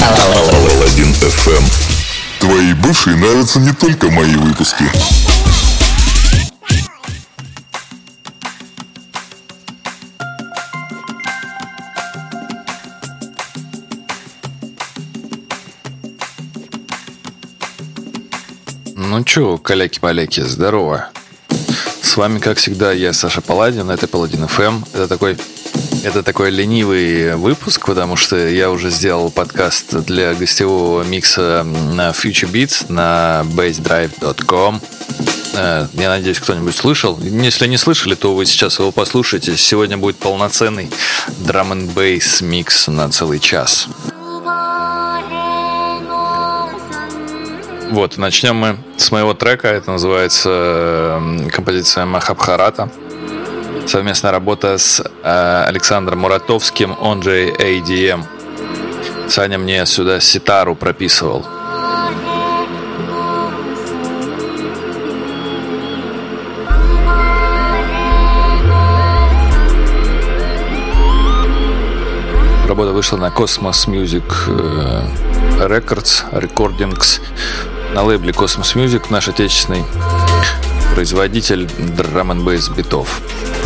Паладин FM. Твои бывшие нравятся не только мои выпуски. Ну чё, каляки-маляки, здорово. С вами, как всегда, я Саша Паладин, это Паладин FM. Это такой, это такой ленивый выпуск, потому что я уже сделал подкаст для гостевого микса на Future Beats на bassdrive.com. Э, Я надеюсь, кто-нибудь слышал. Если не слышали, то вы сейчас его послушаете. Сегодня будет полноценный драм н бейс микс на целый час. Вот, начнем мы с моего трека. Это называется э, композиция Махабхарата. Совместная работа с э, Александром Муратовским, он же ADM. Саня мне сюда ситару прописывал. Работа вышла на Cosmos Music э, Records, Recordings, на лейбле Cosmos Music, наш отечественный производитель драм н битов,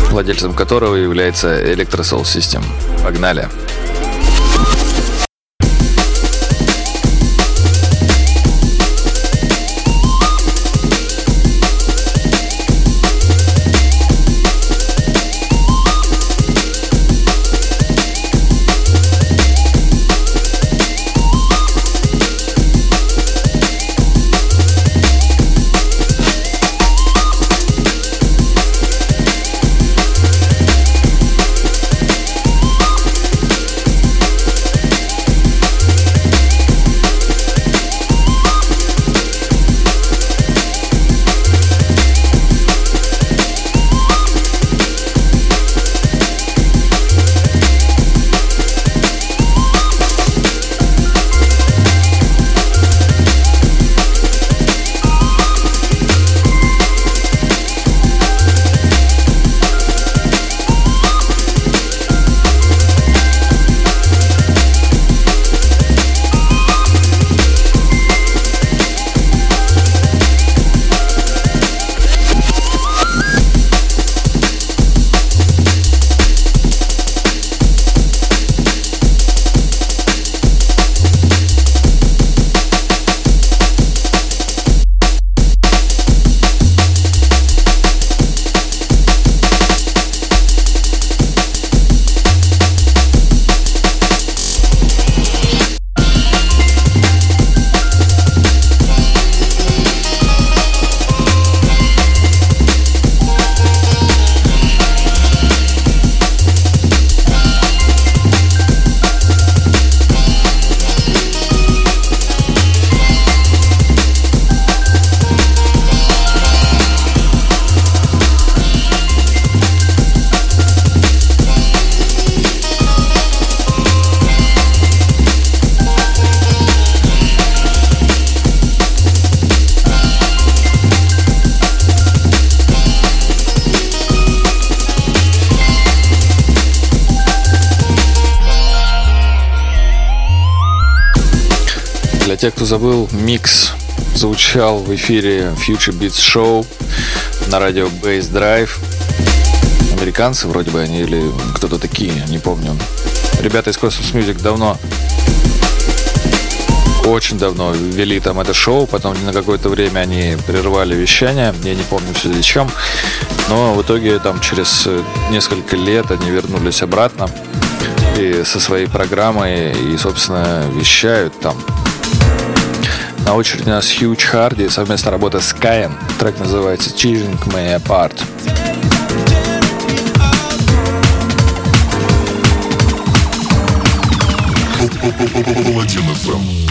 владельцем которого является Electrosoul System. Погнали! Для тех, кто забыл, микс звучал в эфире Future Beats Show на радио Bass Drive. Американцы вроде бы они или кто-то такие, не помню. Ребята из Cosmos Music давно, очень давно вели там это шоу, потом на какое-то время они прервали вещание, я не помню все для чем, но в итоге там через несколько лет они вернулись обратно и со своей программой и, собственно, вещают там. На очереди у нас Huge Hardy, совместная работа с Kayan. Трек называется Teasing Me Apart. Паладин.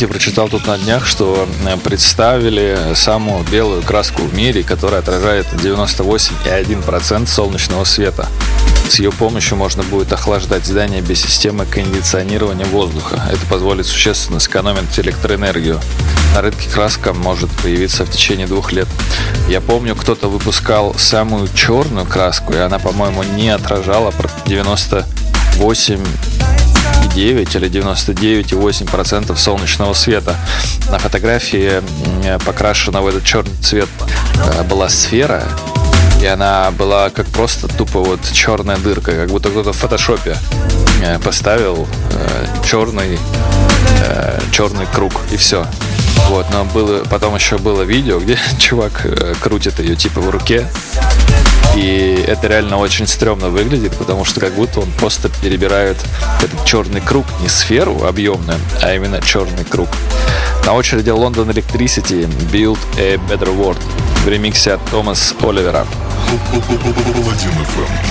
Инте прочитал тут на днях, что э, представили самую белую краску в мире, которая отражает 98,1% солнечного света. С ее помощью можно будет охлаждать здание без системы кондиционирования воздуха. Это позволит существенно сэкономить электроэнергию. На рынке краска может появиться в течение двух лет. Я помню, кто-то выпускал самую черную краску, и она, по-моему, не отражала 98 9 или 99,8% солнечного света. На фотографии покрашена в этот черный цвет э, была сфера, и она была как просто тупо вот черная дырка, как будто кто-то в фотошопе э, поставил э, черный, черный круг, и все. Вот, но было, потом еще было видео, где чувак крутит ее типа в руке. И это реально очень стрёмно выглядит, потому что как будто он просто перебирает этот черный круг, не сферу объемную, а именно черный круг. На очереди London Electricity Build a Better World в ремиксе от Томас Оливера. Паладин FM.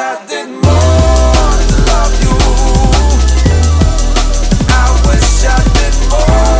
I did more to love you. I wish I did more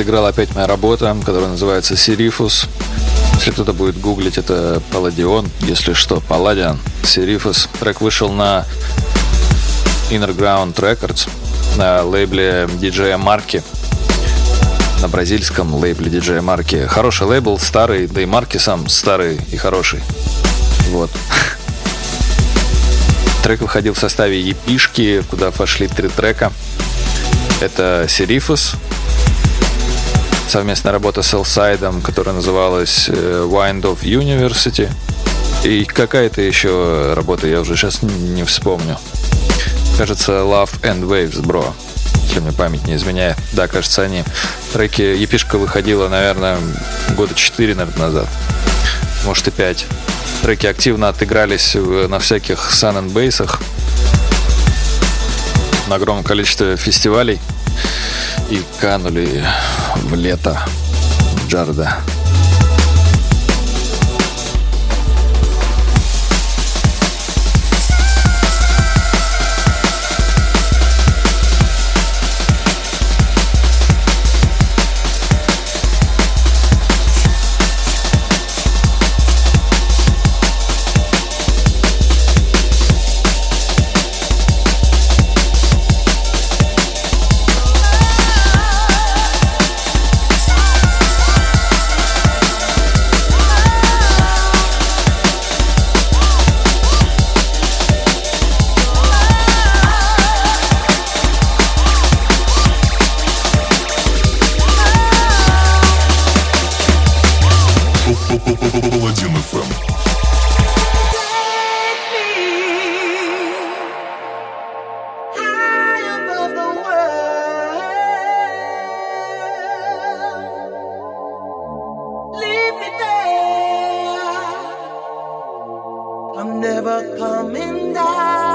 заиграла опять моя работа, которая называется Сирифус. Если кто-то будет гуглить, это Палладион. Если что, Палладиан, Сирифус. Трек вышел на Inner Ground Records на лейбле диджея Марки. на бразильском лейбле диджея Марки. Хороший лейбл, старый, да и Марки сам старый и хороший. Вот. Трек выходил в составе епишки, куда вошли три трека. Это Серифус, совместная работа с Элсайдом, которая называлась э, Wind of University. И какая-то еще работа, я уже сейчас не вспомню. Кажется, Love and Waves, бро. Если мне память не изменяет. Да, кажется, они. Треки Епишка выходила, наверное, года 4, наверное, назад. Может и 5. Треки активно отыгрались на всяких сан and бейсах на огромном количестве фестивалей и канули в лето Джарда. I'm never coming down.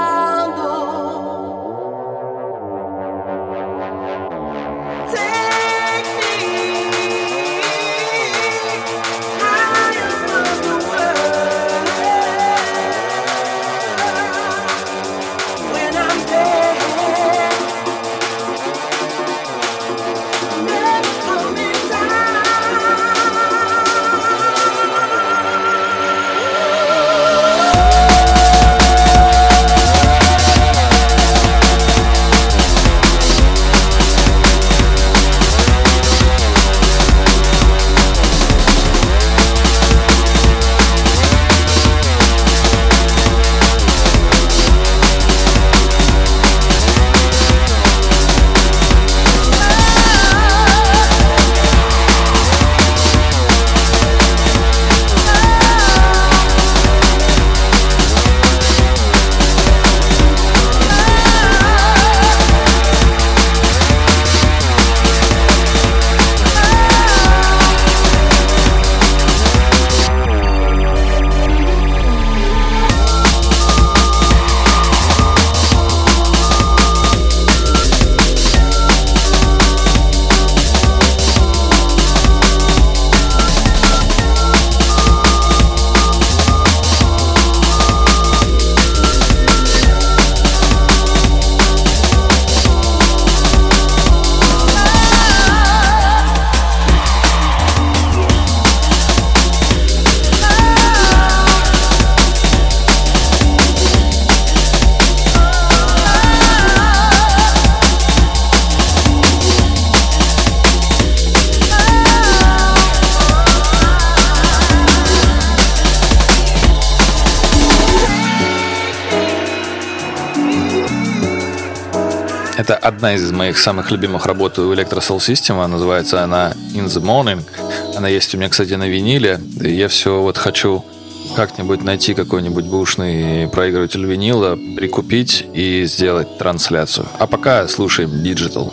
Это одна из моих самых любимых работ у Electro Soul System. Называется она In the Morning. Она есть у меня, кстати, на виниле. И я все вот хочу как-нибудь найти какой-нибудь бушный проигрыватель винила, прикупить и сделать трансляцию. А пока слушаем Digital.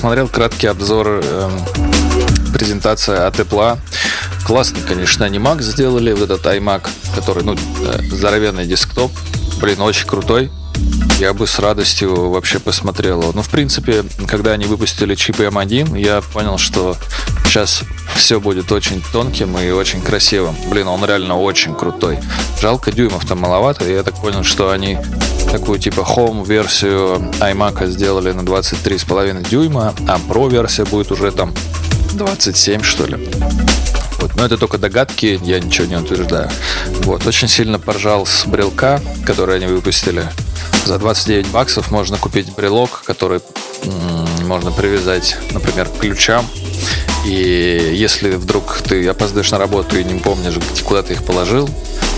Посмотрел краткий обзор эм, презентации от Apple. Классный, конечно, Mac сделали, вот этот iMac, который, ну, э, здоровенный десктоп. Блин, очень крутой. Я бы с радостью вообще посмотрел его. Ну, в принципе, когда они выпустили чип M1, я понял, что сейчас все будет очень тонким и очень красивым. Блин, он реально очень крутой. Жалко, дюймов там маловато. Я так понял, что они такую типа home версию iMac сделали на 23,5 дюйма, а Pro версия будет уже там 27, что ли. Вот. Но это только догадки, я ничего не утверждаю. Вот. Очень сильно поржал с брелка, который они выпустили. За 29 баксов можно купить брелок, который можно привязать, например, к ключам. И если вдруг ты опоздаешь на работу и не помнишь, куда ты их положил,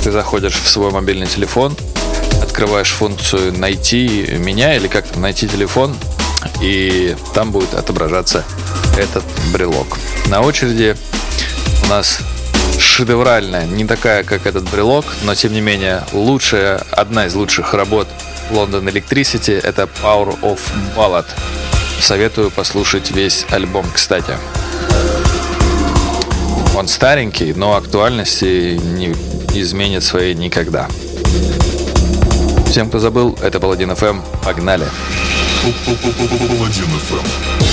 ты заходишь в свой мобильный телефон, открываешь функцию «Найти меня» или как там «Найти телефон», и там будет отображаться этот брелок. На очереди у нас шедевральная, не такая, как этот брелок, но тем не менее лучшая, одна из лучших работ London Electricity это Power of Ballad. Советую послушать весь альбом, кстати. Он старенький, но актуальности не изменит своей никогда. Всем, кто забыл, это Паладин FM. Погнали! Паладин ФМ.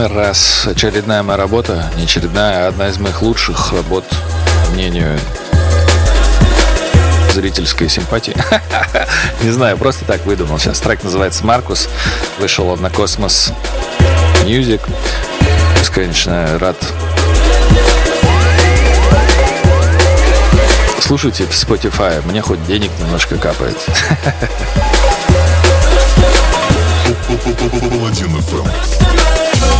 Очередной раз, очередная моя работа, не очередная, а одна из моих лучших работ, по мнению зрительской симпатии. Не знаю, просто так выдумал. Сейчас трек называется «Маркус». Вышел он на Космос Music. Бесконечно рад Слушайте в Spotify, мне хоть денег немножко капает. Паладин ФМ.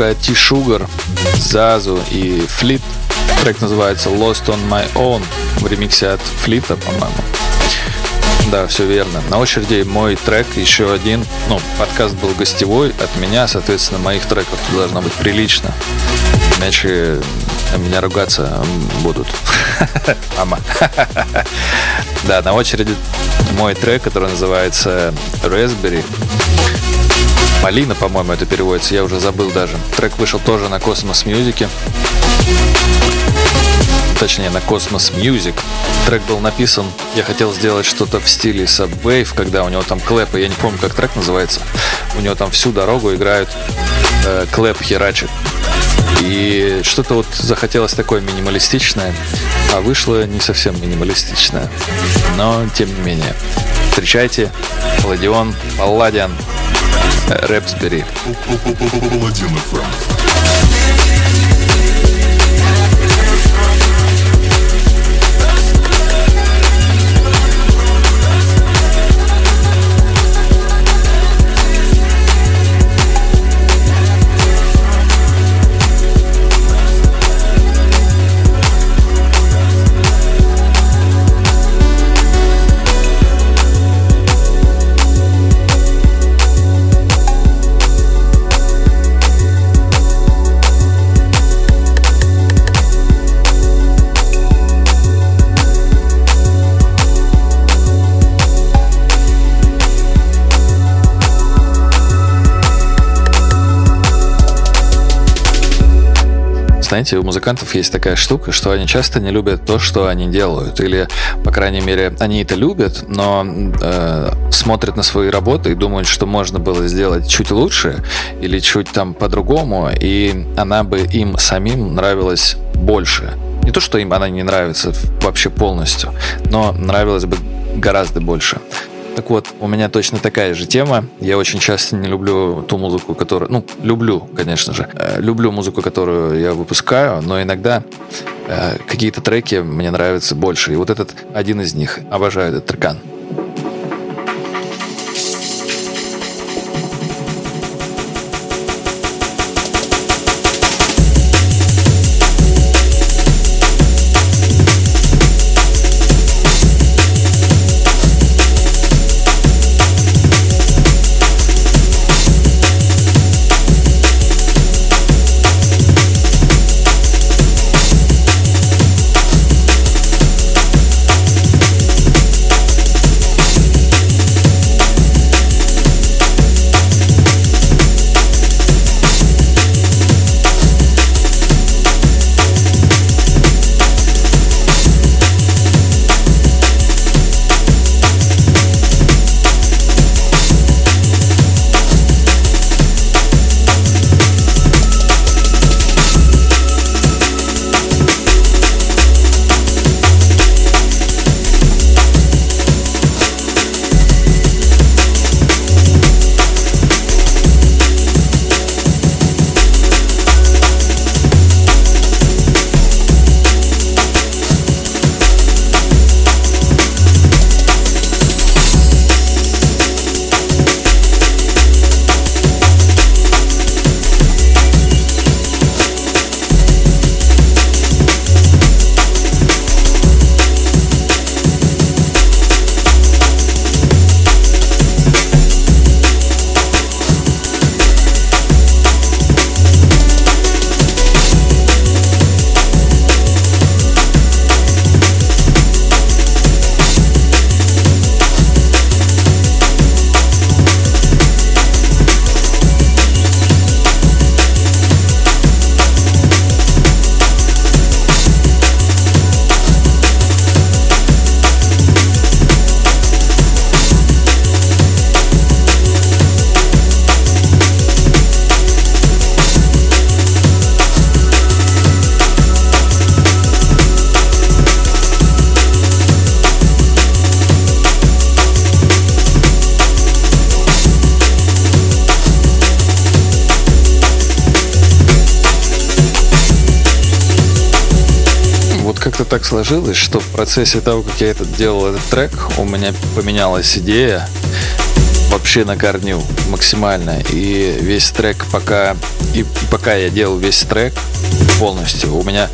Играет T-Sugar, Зазу и Флит. Трек называется Lost on My Own в ремиксе от Флита, по-моему. Да, все верно. На очереди мой трек, еще один. Ну, подкаст был гостевой от меня, соответственно, моих треков должно быть прилично. Иначе на меня ругаться будут. Мама. Да, на очереди мой трек, который называется Raspberry. Малина, по-моему, это переводится, я уже забыл даже. Трек вышел тоже на Cosmos Music. Точнее, на Cosmos Music. Трек был написан, я хотел сделать что-то в стиле Subwave, когда у него там клэпы, я не помню, как трек называется. У него там всю дорогу играют э, клэп херачит. И что-то вот захотелось такое минималистичное, а вышло не совсем минималистичное. Но, тем не менее. Встречайте, Палладион, Палладиан, Рэпсбери. Паладин ФМ. Знаете, у музыкантов есть такая штука, что они часто не любят то, что они делают. Или, по крайней мере, они это любят, но э, смотрят на свои работы и думают, что можно было сделать чуть лучше или чуть там по-другому, и она бы им самим нравилась больше. Не то, что им она не нравится вообще полностью, но нравилась бы гораздо больше. Так вот, у меня точно такая же тема. Я очень часто не люблю ту музыку, которую... Ну, люблю, конечно же. Э, Люблю музыку, которую я выпускаю, но иногда э, какие-то треки мне нравятся больше. И вот этот один из них. Обожаю этот трекан. Так сложилось, что в процессе того, как я этот делал этот трек, у меня поменялась идея вообще на корню максимально. И весь трек пока... И, пока я делал весь трек полностью, у меня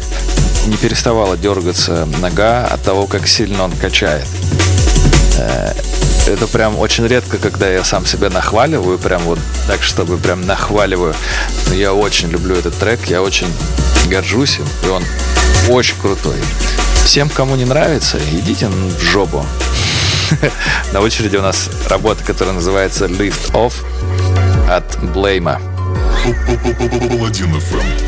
не переставала дергаться нога от того, как сильно он качает. Э, Это прям очень редко, когда я сам себя нахваливаю, прям вот так, чтобы прям нахваливаю. Но я очень люблю этот трек, я очень горжусь им, и он очень крутой. Всем, кому не нравится, идите в жопу. На очереди у нас работа, которая называется Lift Off от Блейма. Паладин FM.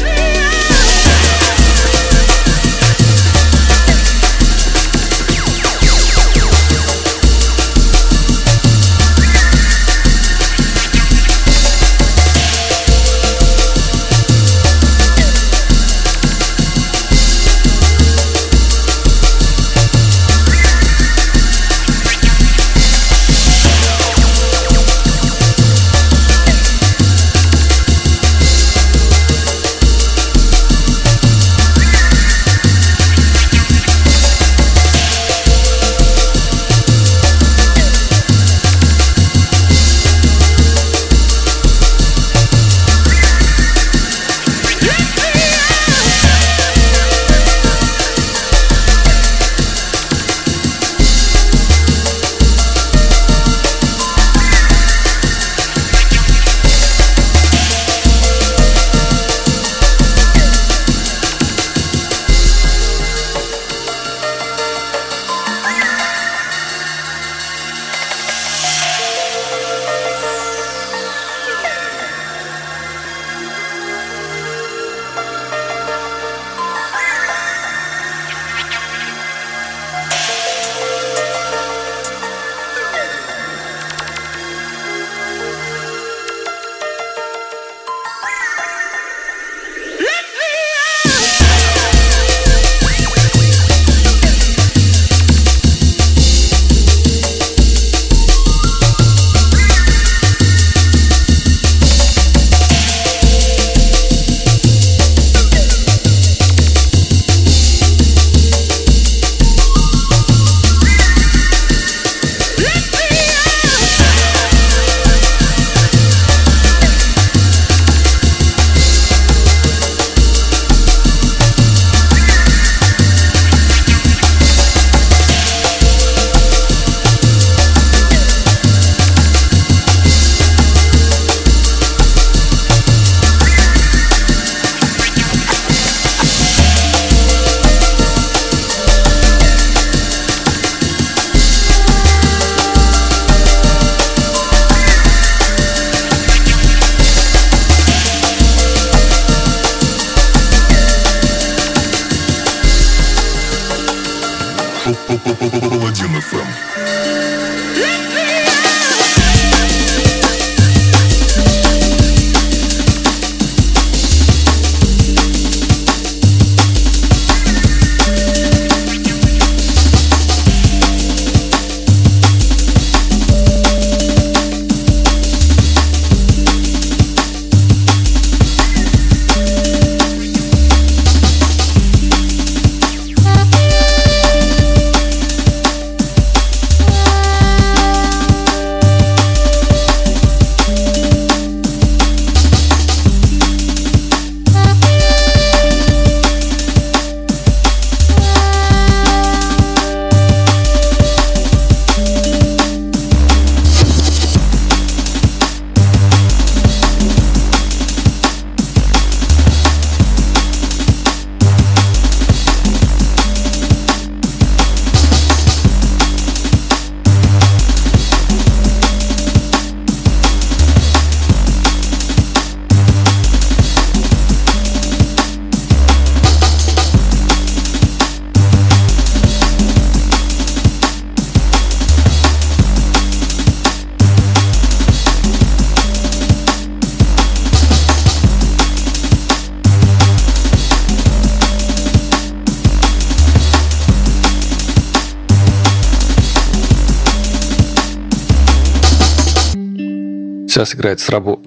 Сейчас играет с рабо...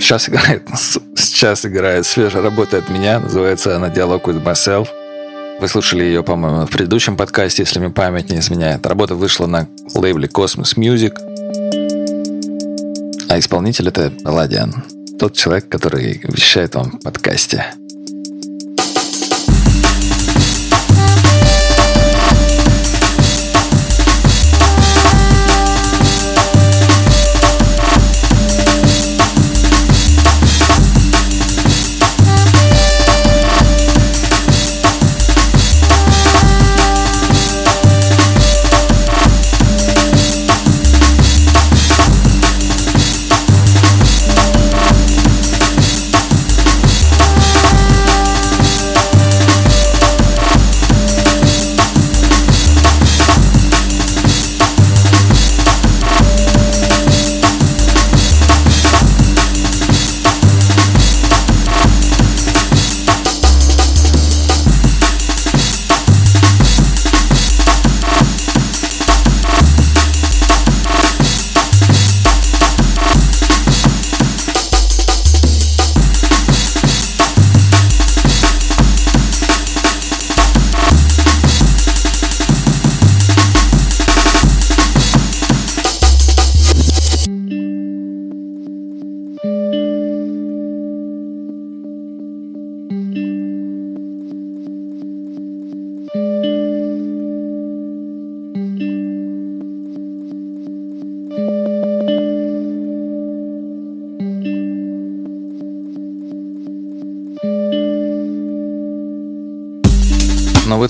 Сейчас играет... Сейчас играет свежая работа от меня. Называется она «Диалог with myself». Вы слушали ее, по-моему, в предыдущем подкасте, если мне память не изменяет. Работа вышла на лейбле Cosmos Music. А исполнитель это Ладиан. Тот человек, который вещает вам в подкасте.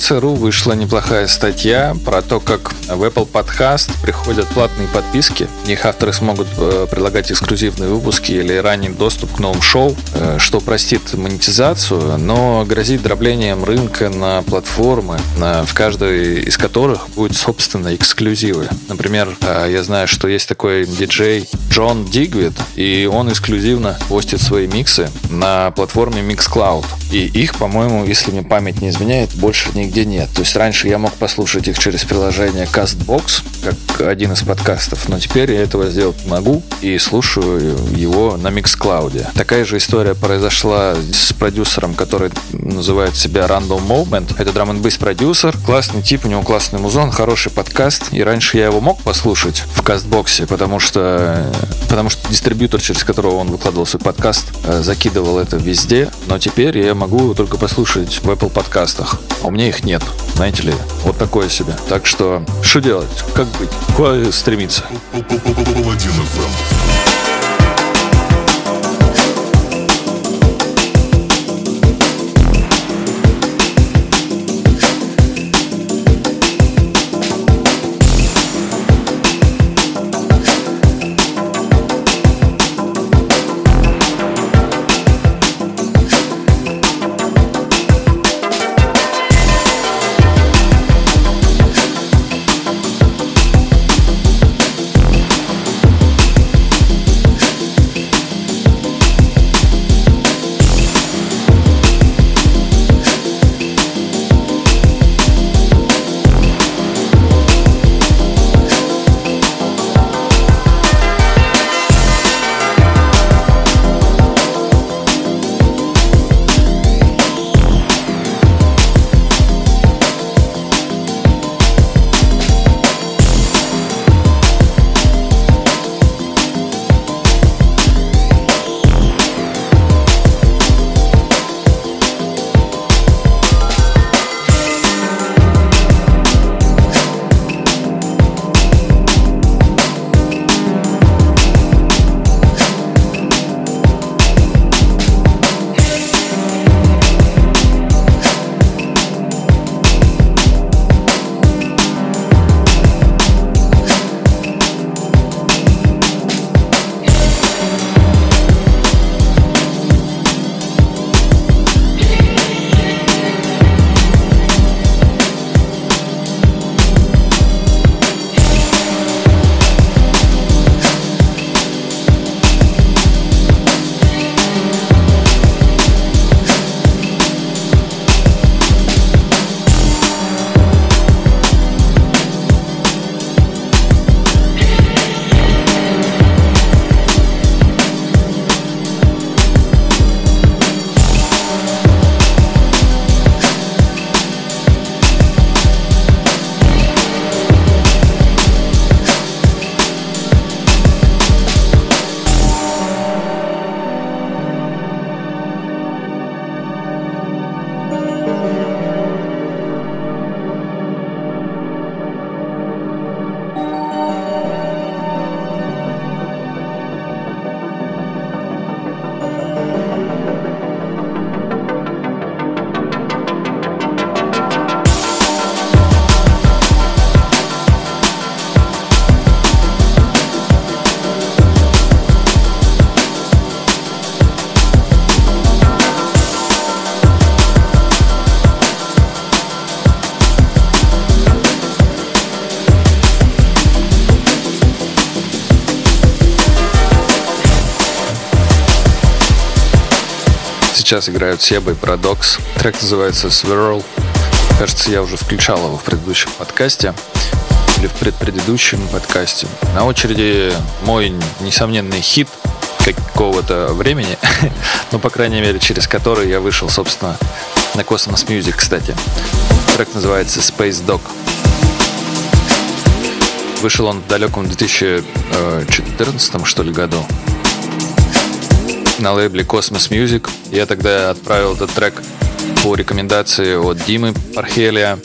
На ВЦРУ вышла неплохая статья про то, как в Apple Podcast приходят платные подписки. Их авторы смогут э, предлагать эксклюзивные выпуски или ранний доступ к новым шоу, э, что простит монетизацию, но грозит дроблением рынка на платформы, на- в каждой из которых будет собственно эксклюзивы. Например, э, я знаю, что есть такой диджей Джон Дигвид, и он эксклюзивно постит свои миксы на платформе Mixcloud. И их, по-моему, если мне память не изменяет, больше нигде нет. То есть раньше я мог послушать их через приложение CastBox, как один из подкастов, но теперь я этого сделать могу и слушаю его на Mixcloud. Такая же история произошла с продюсером, который называет себя Random Moment. Это драм н продюсер, классный тип, у него классный музон, хороший подкаст. И раньше я его мог послушать в кастбоксе, потому что, потому что дистрибьютор, через которого он выкладывал свой подкаст, э, закидывал это везде. Но теперь я могу только послушать в Apple подкастах. А у меня их нет. Знаете ли, вот такое себе. Так что, что делать? Как быть? Куда стремиться? Сейчас играют Себа и Парадокс. Трек называется Swirl. Кажется, я уже включал его в предыдущем подкасте или в предпредыдущем подкасте. На очереди мой несомненный хит какого-то времени, ну, по крайней мере, через который я вышел, собственно, на Cosmos Music, кстати. Трек называется Space Dog. Вышел он в далеком 2014, что ли, году на лейбле Cosmos Music. Я тогда отправил этот трек по рекомендации от Димы Пархелия.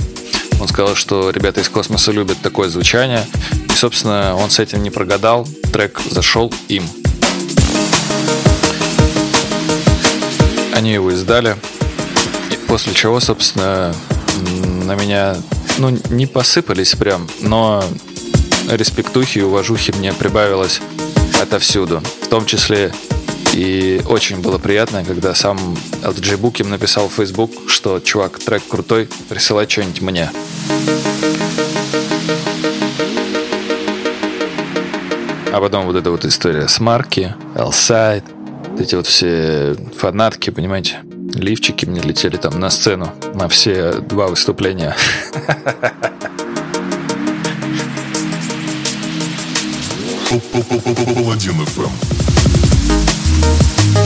Он сказал, что ребята из космоса любят такое звучание. И, собственно, он с этим не прогадал. Трек зашел им. Они его издали. И после чего, собственно, на меня, ну, не посыпались прям, но респектухи и уважухи мне прибавилось отовсюду. В том числе и очень было приятно, когда сам LG Book им написал в Facebook, что чувак, трек крутой, присылай что-нибудь мне. А потом вот эта вот история с Марки, Элсайд, эти вот все фанатки, понимаете, лифчики мне летели там на сцену на все два выступления. Паладин ФМ. Thank you.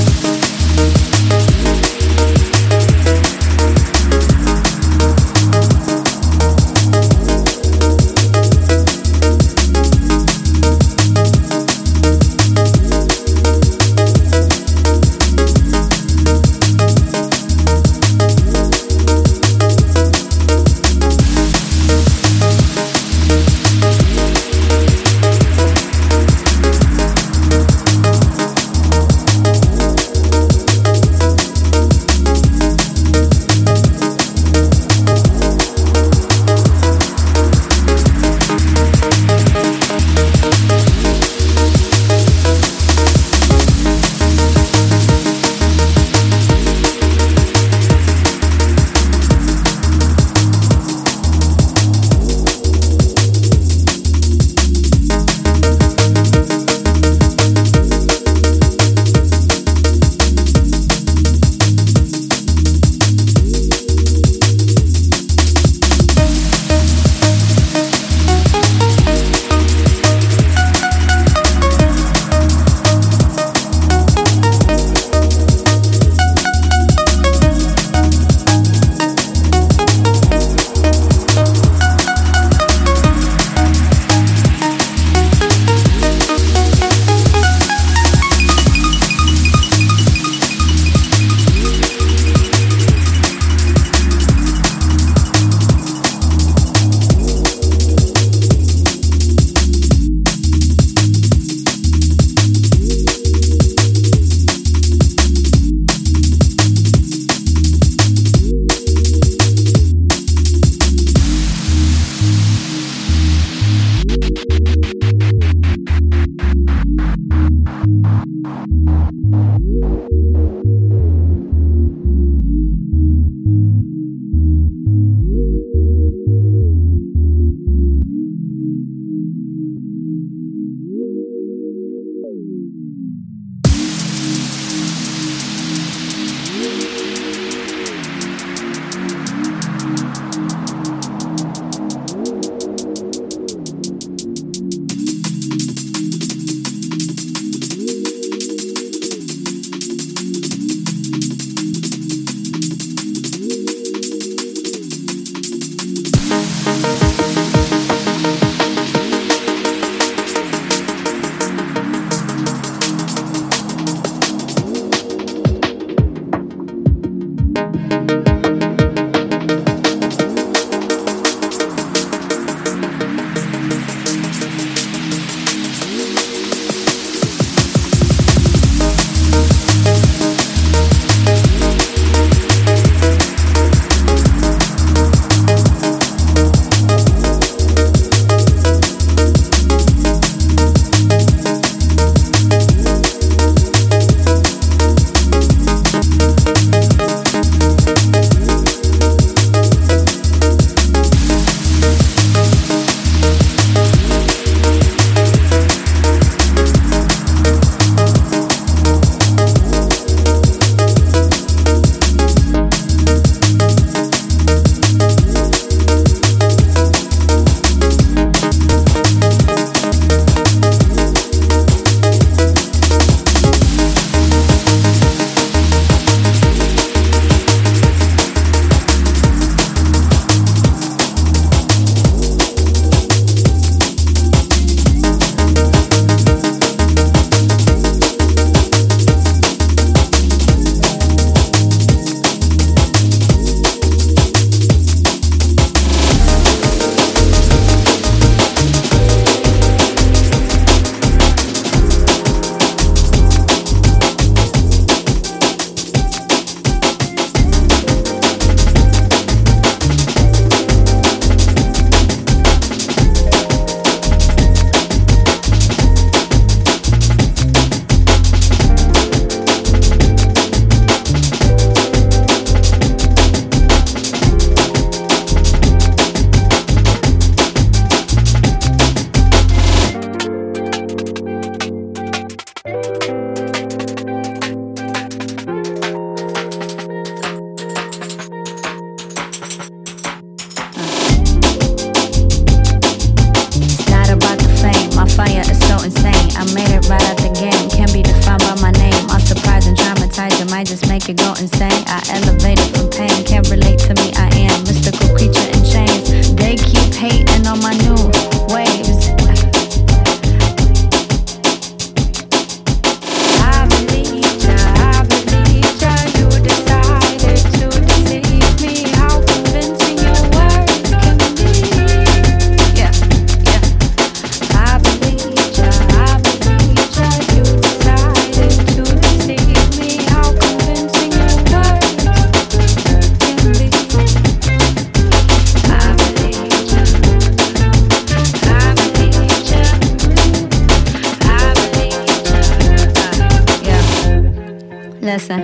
listen.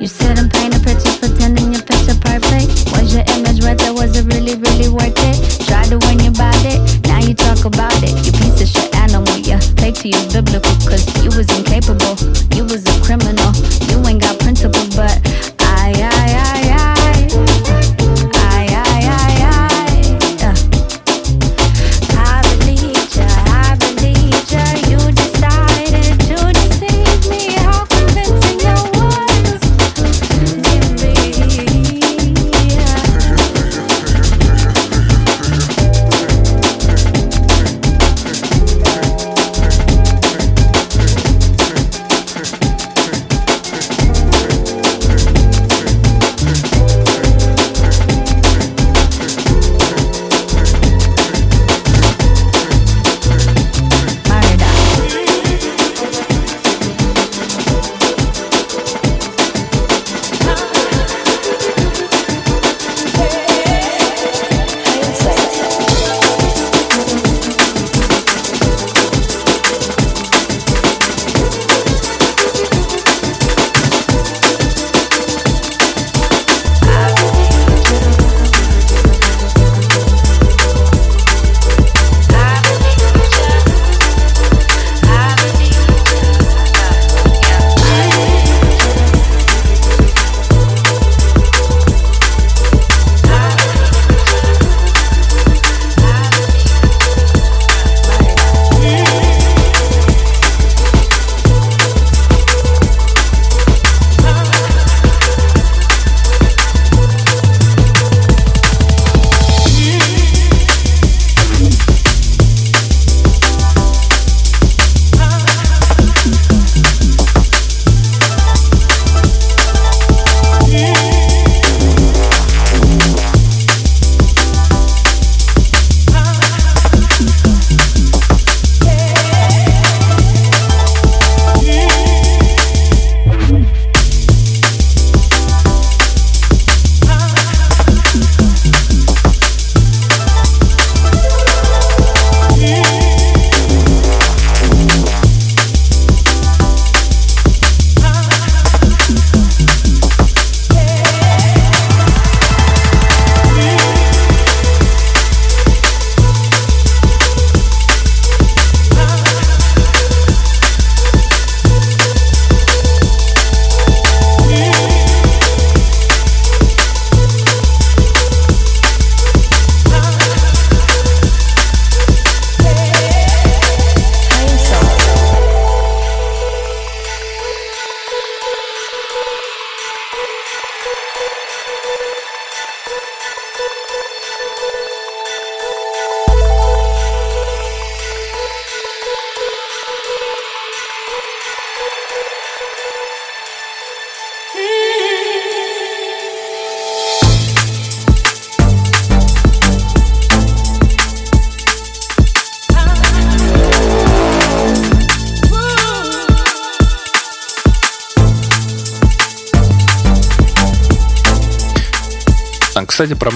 You said I'm painting picture pretending your picture perfect. Was your image worth it? Was it really, really worth it? Tried to win you about it, now you talk about it. You piece of shit animal, yeah. Play to you biblical, cause you was incapable. You was a criminal.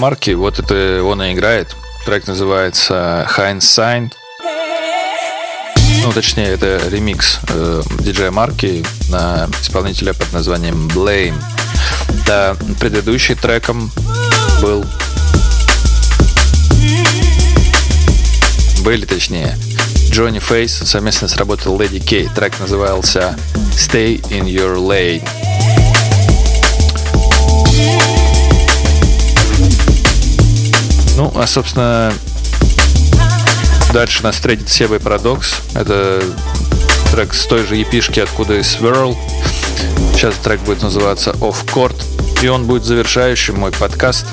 Марки. Вот это он и играет. Трек называется Hindsight. Ну, точнее, это ремикс э, Марки на исполнителя под названием Blame. Да, предыдущий треком был... Были, точнее, Джонни Фейс совместно сработал Леди Кей. Трек назывался Stay in Your Lane. Ну, а, собственно, дальше нас встретит Себой Парадокс. Это трек с той же епишки, откуда и Swirl. Сейчас трек будет называться Off Court. И он будет завершающим мой подкаст.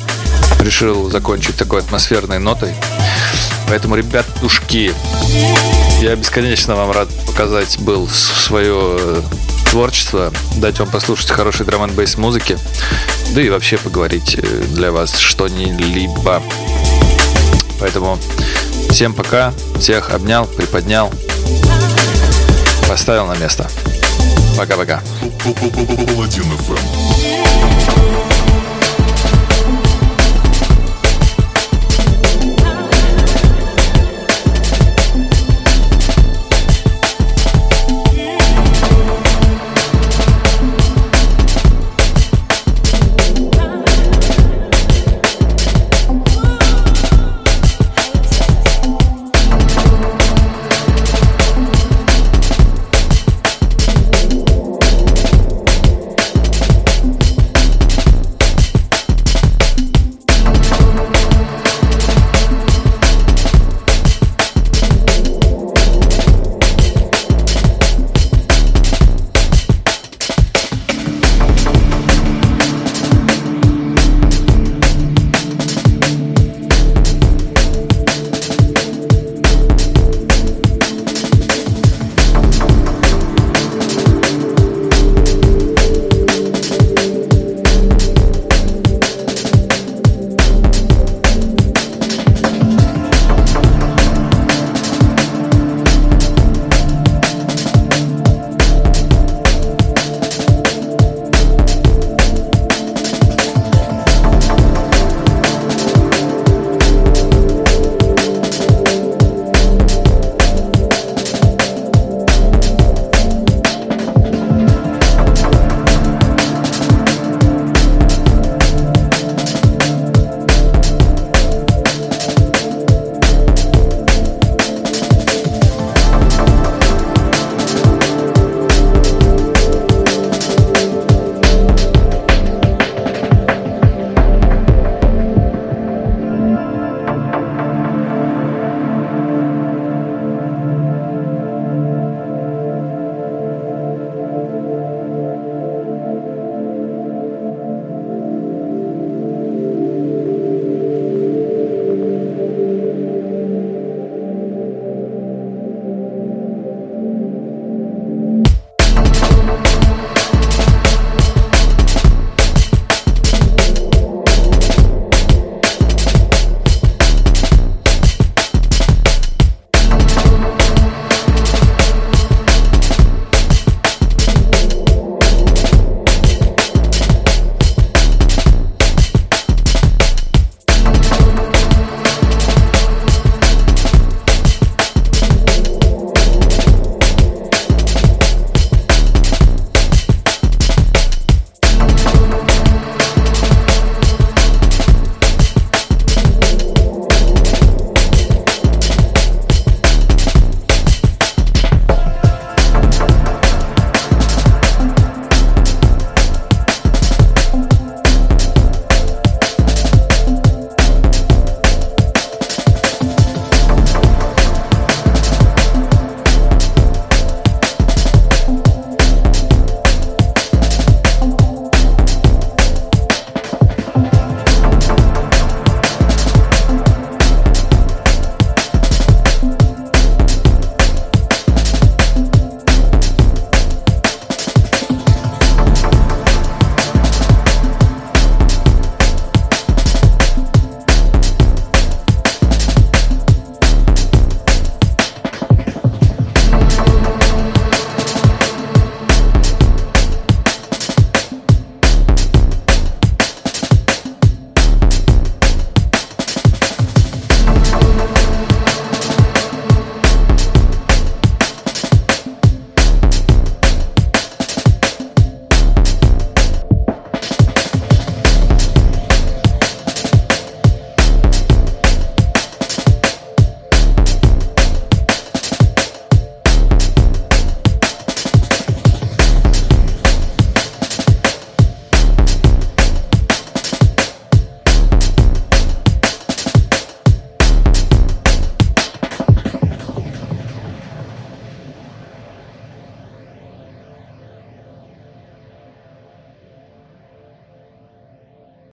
Решил закончить такой атмосферной нотой. Поэтому, ребят, душки, я бесконечно вам рад показать был свое творчество, дать вам послушать хороший драм н музыки, да и вообще поговорить э, для вас что-нибудь. Поэтому всем пока, всех обнял, приподнял, поставил на место. Паладин FM.